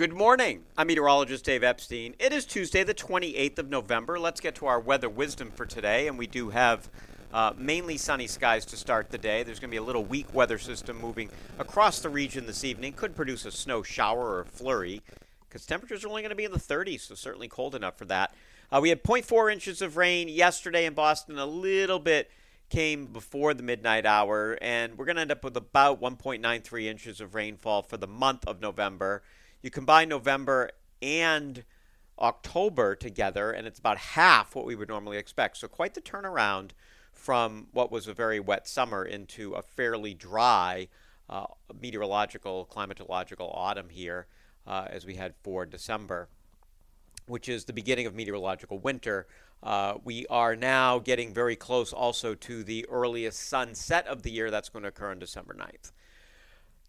Good morning. I'm meteorologist Dave Epstein. It is Tuesday, the 28th of November. Let's get to our weather wisdom for today, and we do have uh, mainly sunny skies to start the day. There's going to be a little weak weather system moving across the region this evening. Could produce a snow shower or flurry because temperatures are only going to be in the 30s, so certainly cold enough for that. Uh, we had 0.4 inches of rain yesterday in Boston, a little bit came before the midnight hour, and we're going to end up with about 1.93 inches of rainfall for the month of November. You combine November and October together, and it's about half what we would normally expect. So, quite the turnaround from what was a very wet summer into a fairly dry uh, meteorological, climatological autumn here uh, as we head for December, which is the beginning of meteorological winter. Uh, we are now getting very close also to the earliest sunset of the year. That's going to occur on December 9th.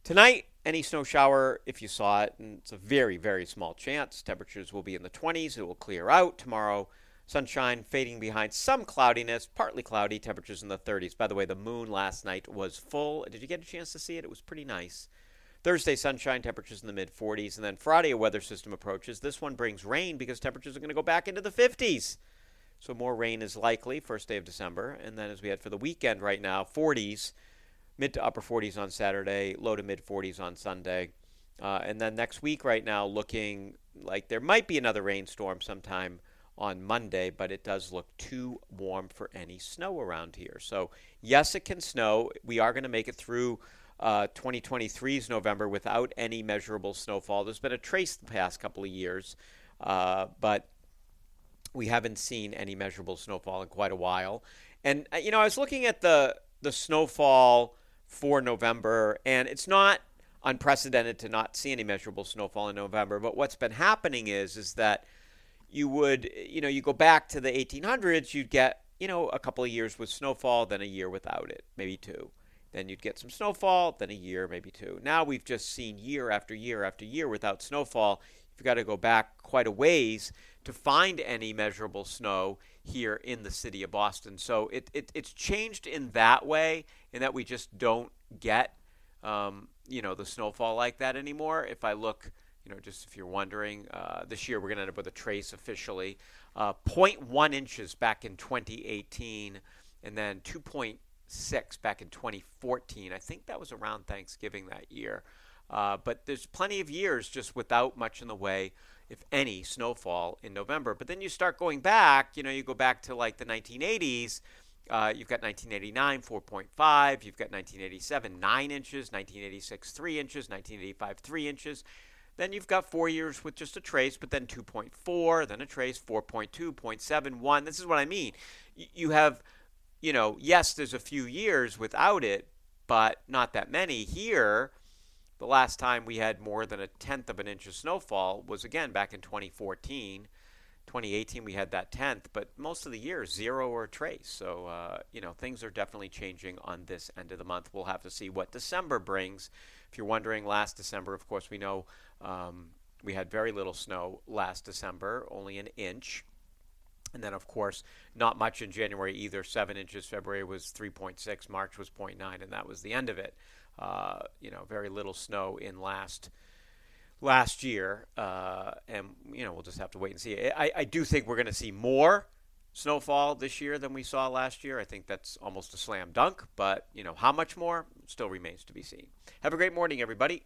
Tonight, any snow shower, if you saw it, and it's a very, very small chance. Temperatures will be in the 20s. It will clear out. Tomorrow, sunshine fading behind some cloudiness, partly cloudy, temperatures in the 30s. By the way, the moon last night was full. Did you get a chance to see it? It was pretty nice. Thursday, sunshine, temperatures in the mid 40s. And then Friday, a weather system approaches. This one brings rain because temperatures are going to go back into the 50s. So more rain is likely, first day of December. And then as we head for the weekend right now, 40s mid to upper 40s on Saturday, low to mid 40s on Sunday. Uh, and then next week, right now, looking like there might be another rainstorm sometime on Monday, but it does look too warm for any snow around here. So, yes, it can snow. We are going to make it through uh, 2023's November without any measurable snowfall. There's been a trace the past couple of years, uh, but we haven't seen any measurable snowfall in quite a while. And, uh, you know, I was looking at the, the snowfall for November, and it's not unprecedented to not see any measurable snowfall in November. But what's been happening is is that you would you know you go back to the 1800s, you'd get you know a couple of years with snowfall, then a year without it, maybe two. Then you'd get some snowfall, then a year, maybe two. Now we've just seen year after year after year without snowfall. You've got to go back quite a ways to find any measurable snow here in the city of Boston. So it, it it's changed in that way, in that we just don't get, um, you know, the snowfall like that anymore. If I look, you know, just if you're wondering, uh, this year we're going to end up with a trace officially, uh, 0.1 inches back in 2018, and then 2.6 back in 2014. I think that was around Thanksgiving that year. Uh, but there's plenty of years just without much in the way if any, snowfall in November. But then you start going back, you know, you go back to like the 1980s. Uh, you've got 1989, 4.5. You've got 1987, 9 inches. 1986, 3 inches. 1985, 3 inches. Then you've got four years with just a trace, but then 2.4, then a trace, 4.2, 0.71. This is what I mean. You have, you know, yes, there's a few years without it, but not that many. Here, the last time we had more than a tenth of an inch of snowfall was again back in 2014. 2018 we had that tenth, but most of the year zero or trace. So uh, you know things are definitely changing on this end of the month. We'll have to see what December brings. If you're wondering, last December, of course, we know um, we had very little snow last December, only an inch. And then, of course, not much in January either. Seven inches. February was 3.6. March was 0.9, and that was the end of it. Uh, you know, very little snow in last last year, uh, and you know we'll just have to wait and see. I, I do think we're going to see more snowfall this year than we saw last year. I think that's almost a slam dunk, but you know how much more still remains to be seen. Have a great morning, everybody.